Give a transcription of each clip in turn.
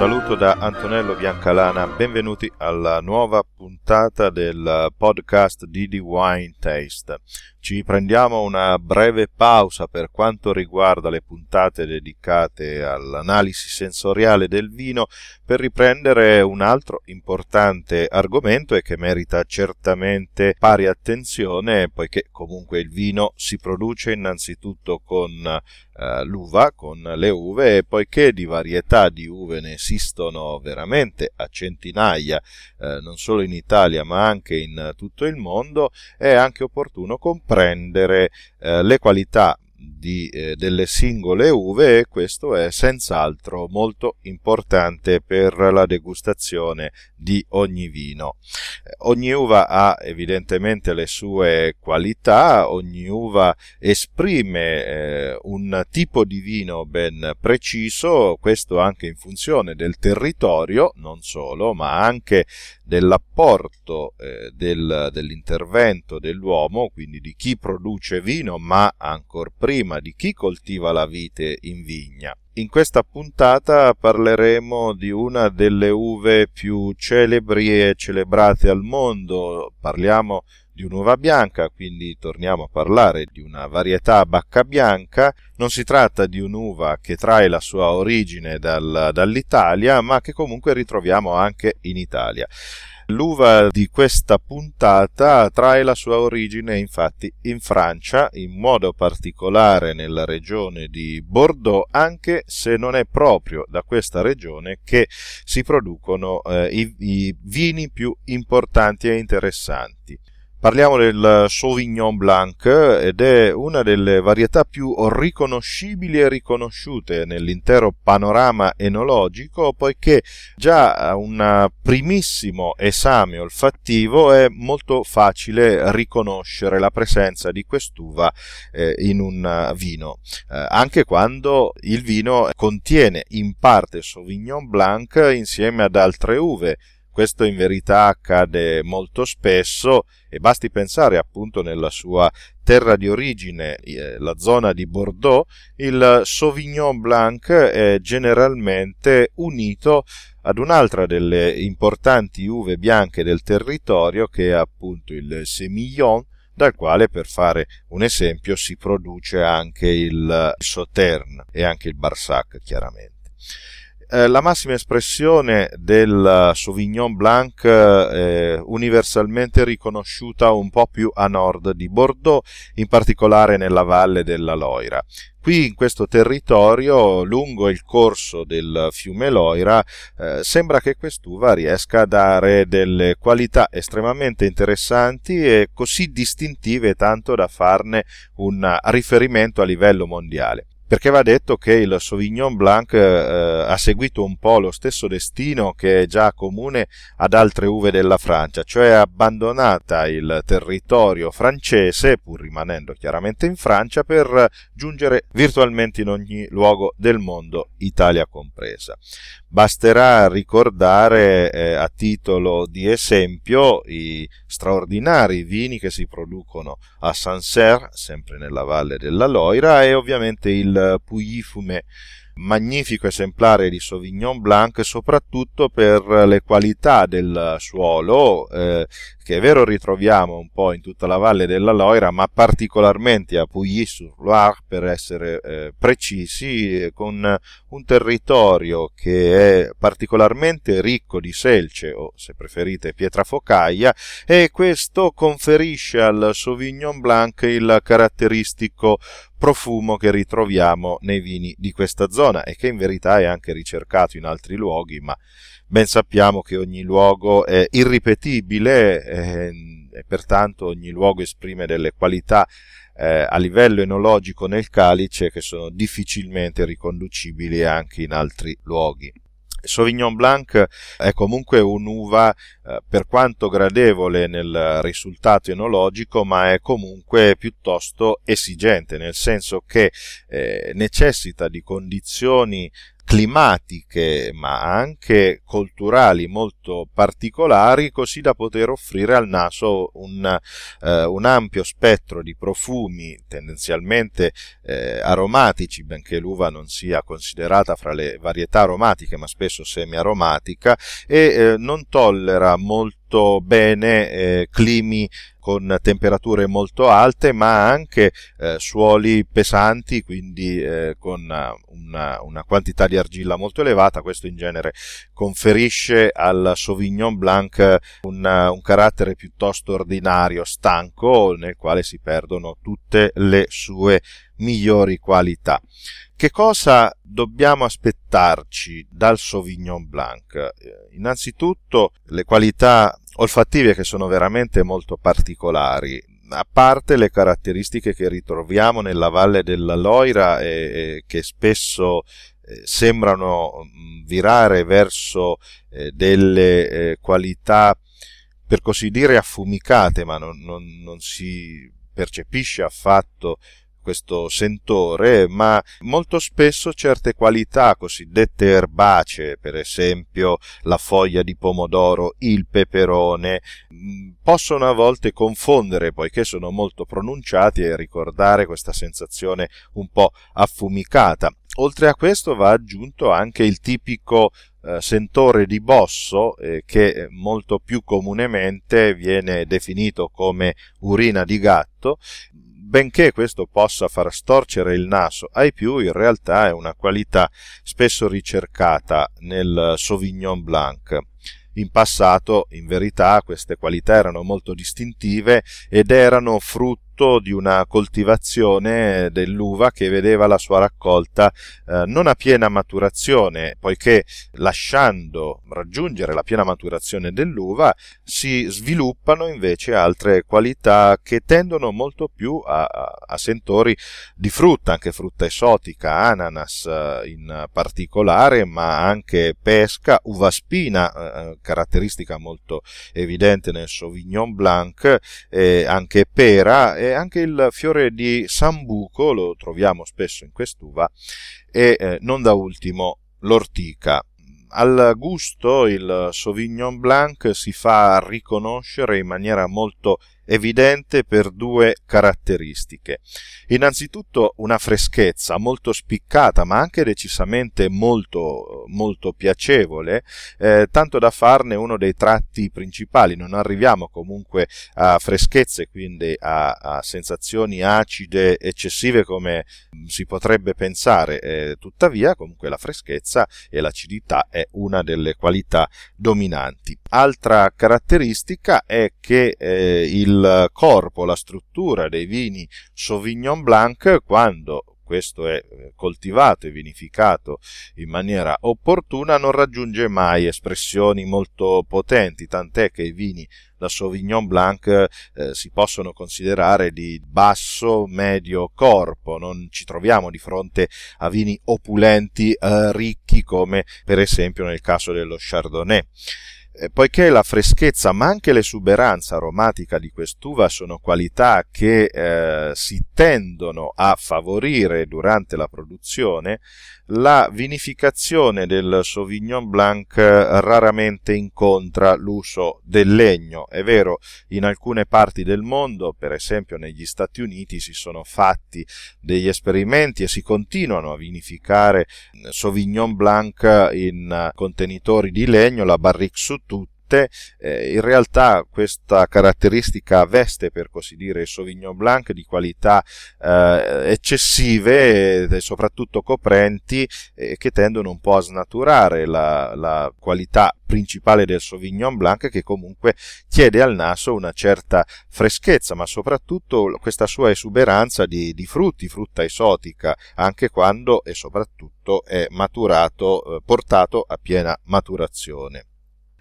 Saluto da Antonello Biancalana, benvenuti alla nuova puntata del podcast di The Wine Taste. Ci prendiamo una breve pausa per quanto riguarda le puntate dedicate all'analisi sensoriale del vino per riprendere un altro importante argomento e che merita certamente pari attenzione poiché comunque il vino si produce innanzitutto con eh, l'uva, con le uve e poiché di varietà di uve ne esistono veramente a centinaia eh, non solo in Italia ma anche in tutto il mondo è anche opportuno comprendere eh, le qualità di, eh, delle singole uve e questo è senz'altro molto importante per la degustazione di ogni vino. Eh, ogni uva ha evidentemente le sue qualità, ogni uva esprime eh, un tipo di vino ben preciso, questo anche in funzione del territorio, non solo, ma anche dell'apporto eh, del, dell'intervento dell'uomo, quindi di chi produce vino, ma ancor prima di chi coltiva la vite in vigna. In questa puntata parleremo di una delle uve più celebri e celebrate al mondo. Parliamo di un'uva bianca, quindi torniamo a parlare di una varietà bacca bianca. Non si tratta di un'uva che trae la sua origine dal, dall'Italia, ma che comunque ritroviamo anche in Italia. L'uva di questa puntata trae la sua origine infatti in Francia, in modo particolare nella regione di Bordeaux, anche se non è proprio da questa regione che si producono eh, i, i vini più importanti e interessanti. Parliamo del Sauvignon Blanc ed è una delle varietà più riconoscibili e riconosciute nell'intero panorama enologico poiché già un primissimo esame olfattivo è molto facile riconoscere la presenza di quest'uva eh, in un vino, eh, anche quando il vino contiene in parte Sauvignon Blanc insieme ad altre uve questo in verità accade molto spesso e basti pensare appunto nella sua terra di origine, eh, la zona di Bordeaux, il Sauvignon Blanc è generalmente unito ad un'altra delle importanti uve bianche del territorio che è appunto il Semillon, dal quale per fare un esempio si produce anche il Sauterne e anche il Barsac chiaramente. Eh, la massima espressione del Sauvignon Blanc eh, universalmente riconosciuta un po' più a nord di Bordeaux, in particolare nella valle della Loira. Qui in questo territorio, lungo il corso del fiume Loira, eh, sembra che quest'uva riesca a dare delle qualità estremamente interessanti e così distintive tanto da farne un riferimento a livello mondiale perché va detto che il Sauvignon Blanc eh, ha seguito un po' lo stesso destino che è già comune ad altre uve della Francia, cioè abbandonata il territorio francese, pur rimanendo chiaramente in Francia, per giungere virtualmente in ogni luogo del mondo, Italia compresa. Basterà ricordare eh, a titolo di esempio i straordinari vini che si producono a Sancerre, sempre nella valle della Loira, e ovviamente il Puyi Fumé, magnifico esemplare di Sauvignon Blanc soprattutto per le qualità del suolo eh, che è vero ritroviamo un po' in tutta la valle della Loira ma particolarmente a Pouilly-sur-Loire per essere eh, precisi con un territorio che è particolarmente ricco di selce o se preferite pietra focaia e questo conferisce al Sauvignon Blanc il caratteristico profumo che ritroviamo nei vini di questa zona e che in verità è anche ricercato in altri luoghi, ma ben sappiamo che ogni luogo è irripetibile eh, e pertanto ogni luogo esprime delle qualità eh, a livello enologico nel calice che sono difficilmente riconducibili anche in altri luoghi. Sauvignon Blanc è comunque un'uva eh, per quanto gradevole nel risultato enologico, ma è comunque piuttosto esigente, nel senso che eh, necessita di condizioni climatiche ma anche culturali molto particolari così da poter offrire al naso un, eh, un ampio spettro di profumi tendenzialmente eh, aromatici benché l'uva non sia considerata fra le varietà aromatiche ma spesso semi-aromatica e eh, non tollera molto bene eh, climi con temperature molto alte, ma anche eh, suoli pesanti, quindi eh, con una, una, quantità di argilla molto elevata. Questo in genere conferisce al Sauvignon Blanc un, un carattere piuttosto ordinario, stanco, nel quale si perdono tutte le sue migliori qualità. Che cosa dobbiamo aspettarci dal Sauvignon Blanc? Eh, innanzitutto le qualità olfattive che sono veramente molto particolari, a parte le caratteristiche che ritroviamo nella valle della Loira e, che spesso eh, sembrano mm, virare verso eh, delle qualità per così dire affumicate, ma non, non, non si percepisce affatto questo sentore, ma molto spesso certe qualità cosiddette erbacee, per esempio la foglia di pomodoro, il peperone, mm, possono a volte confondere poiché sono molto pronunciati e ricordare questa sensazione un po' affumicata. Oltre a questo va aggiunto anche il tipico eh, sentore di bosso eh, che molto più comunemente viene definito come urina di gatto benché questo possa far storcere il naso ai più, in realtà è una qualità spesso ricercata nel Sauvignon Blanc. In passato, in verità, queste qualità erano molto distintive ed erano frutto frutto di una coltivazione dell'uva che vedeva la sua raccolta eh, non a piena maturazione, poiché lasciando raggiungere la piena maturazione dell'uva si sviluppano invece altre qualità che tendono molto più a, a, sentori di frutta, anche frutta esotica, ananas eh, in particolare, ma anche pesca, uva spina, eh, caratteristica molto evidente nel Sauvignon Blanc, eh, anche pera e anche il fiore di sambuco lo troviamo spesso in quest'uva e eh, non da ultimo l'ortica. Al gusto il Sauvignon Blanc si fa riconoscere in maniera molto evidente per due caratteristiche. Innanzitutto una freschezza molto spiccata, ma anche decisamente molto, molto piacevole, eh, tanto da farne uno dei tratti principali. Non arriviamo comunque a freschezze, quindi a, a sensazioni acide eccessive come si potrebbe pensare, eh, tuttavia comunque la freschezza e l'acidità è una delle qualità dominanti. Altra caratteristica è che eh, il corpo, la struttura dei vini Sauvignon Blanc quando questo è eh, coltivato e vinificato in maniera opportuna, non raggiunge mai espressioni molto potenti, tant'è che i vini da Sauvignon Blanc eh, si possono considerare di basso medio corpo, non ci troviamo di fronte a vini opulenti, eh, ricchi come per esempio nel caso dello Chardonnay. Eh, poiché la freschezza ma anche l'esuberanza aromatica di quest'uva sono qualità che eh, si tendono a favorire durante la produzione, la vinificazione del Sauvignon Blanc raramente incontra l'uso del legno. È vero, in alcune parti del mondo, per esempio negli Stati Uniti, si sono fatti degli esperimenti e si continuano a vinificare Sauvignon Blanc in contenitori di legno, la barrique volte eh, in realtà questa caratteristica veste per così dire il Sauvignon Blanc di qualità eh, eccessive e soprattutto coprenti eh, che tendono un po' a snaturare la, la qualità principale del Sauvignon Blanc che comunque chiede al naso una certa freschezza ma soprattutto questa sua esuberanza di, di frutti, frutta esotica anche quando e soprattutto è maturato, eh, portato a piena maturazione.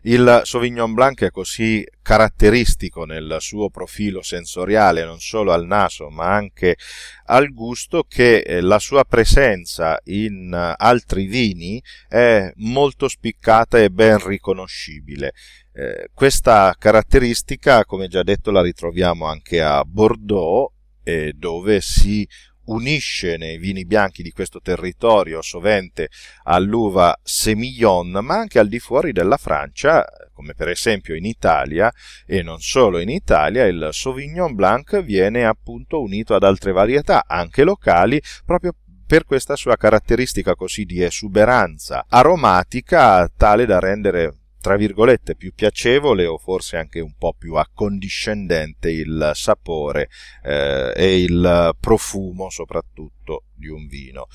Il Sauvignon Blanc è così caratteristico nel suo profilo sensoriale, non solo al naso, ma anche al gusto, che eh, la sua presenza in altri vini è molto spiccata e ben riconoscibile. Eh, questa caratteristica, come già detto, la ritroviamo anche a Bordeaux, eh, dove si unisce nei vini bianchi di questo territorio sovente all'uva Semillon, ma anche al di fuori della Francia, come per esempio in Italia e non solo in Italia, il Sauvignon Blanc viene appunto unito ad altre varietà, anche locali, proprio per questa sua caratteristica così di esuberanza aromatica tale da rendere tra virgolette più piacevole o forse anche un po' più accondiscendente il sapore eh, e il profumo soprattutto di un vino.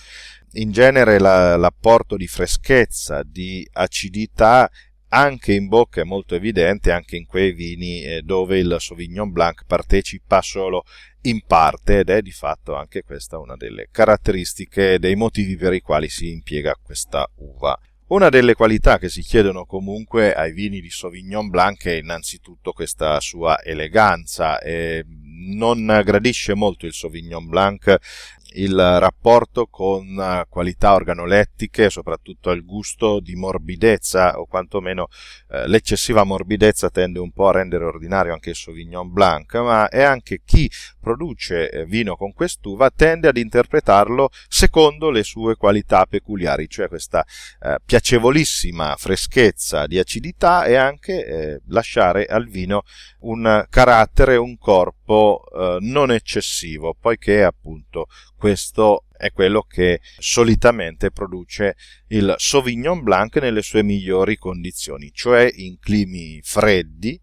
In genere la, l'apporto di freschezza, di acidità anche in bocca è molto evidente anche in quei vini eh, dove il Sauvignon Blanc partecipa solo in parte ed è di fatto anche questa una delle caratteristiche dei motivi per i quali si impiega questa uva. Una delle qualità che si chiedono comunque ai vini di Sauvignon Blanc è innanzitutto questa sua eleganza. E non gradisce molto il Sauvignon Blanc il rapporto con eh, qualità organolettiche, soprattutto il gusto di morbidezza o quantomeno eh, l'eccessiva morbidezza tende un po' a rendere ordinario anche il Sauvignon Blanc, ma è anche chi produce eh, vino con quest'uva tende ad interpretarlo secondo le sue qualità peculiari, cioè questa eh, piacevolissima freschezza di acidità e anche eh, lasciare al vino un carattere, un corpo eh, non eccessivo, poiché appunto questo è quello che solitamente produce il Sauvignon Blanc nelle sue migliori condizioni, cioè in climi freddi,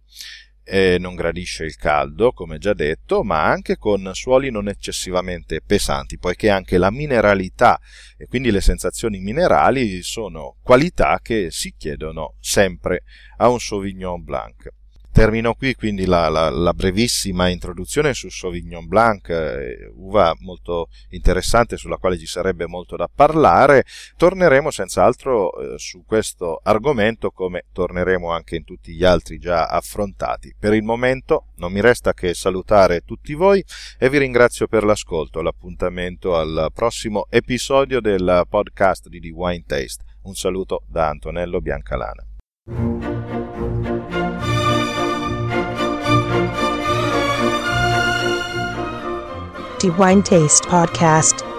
eh, non gradisce il caldo, come già detto, ma anche con suoli non eccessivamente pesanti, poiché anche la mineralità e quindi le sensazioni minerali sono qualità che si chiedono sempre a un Sauvignon Blanc. Termino qui quindi la, la, la, brevissima introduzione su Sauvignon Blanc, eh, uva molto interessante sulla quale ci sarebbe molto da parlare. Torneremo senz'altro eh, su questo argomento come torneremo anche in tutti gli altri già affrontati. Per il momento non mi resta che salutare tutti voi e vi ringrazio per l'ascolto. L'appuntamento al prossimo episodio del podcast di The Wine Taste. Un saluto da Antonello Biancalana. Wine Taste Podcast.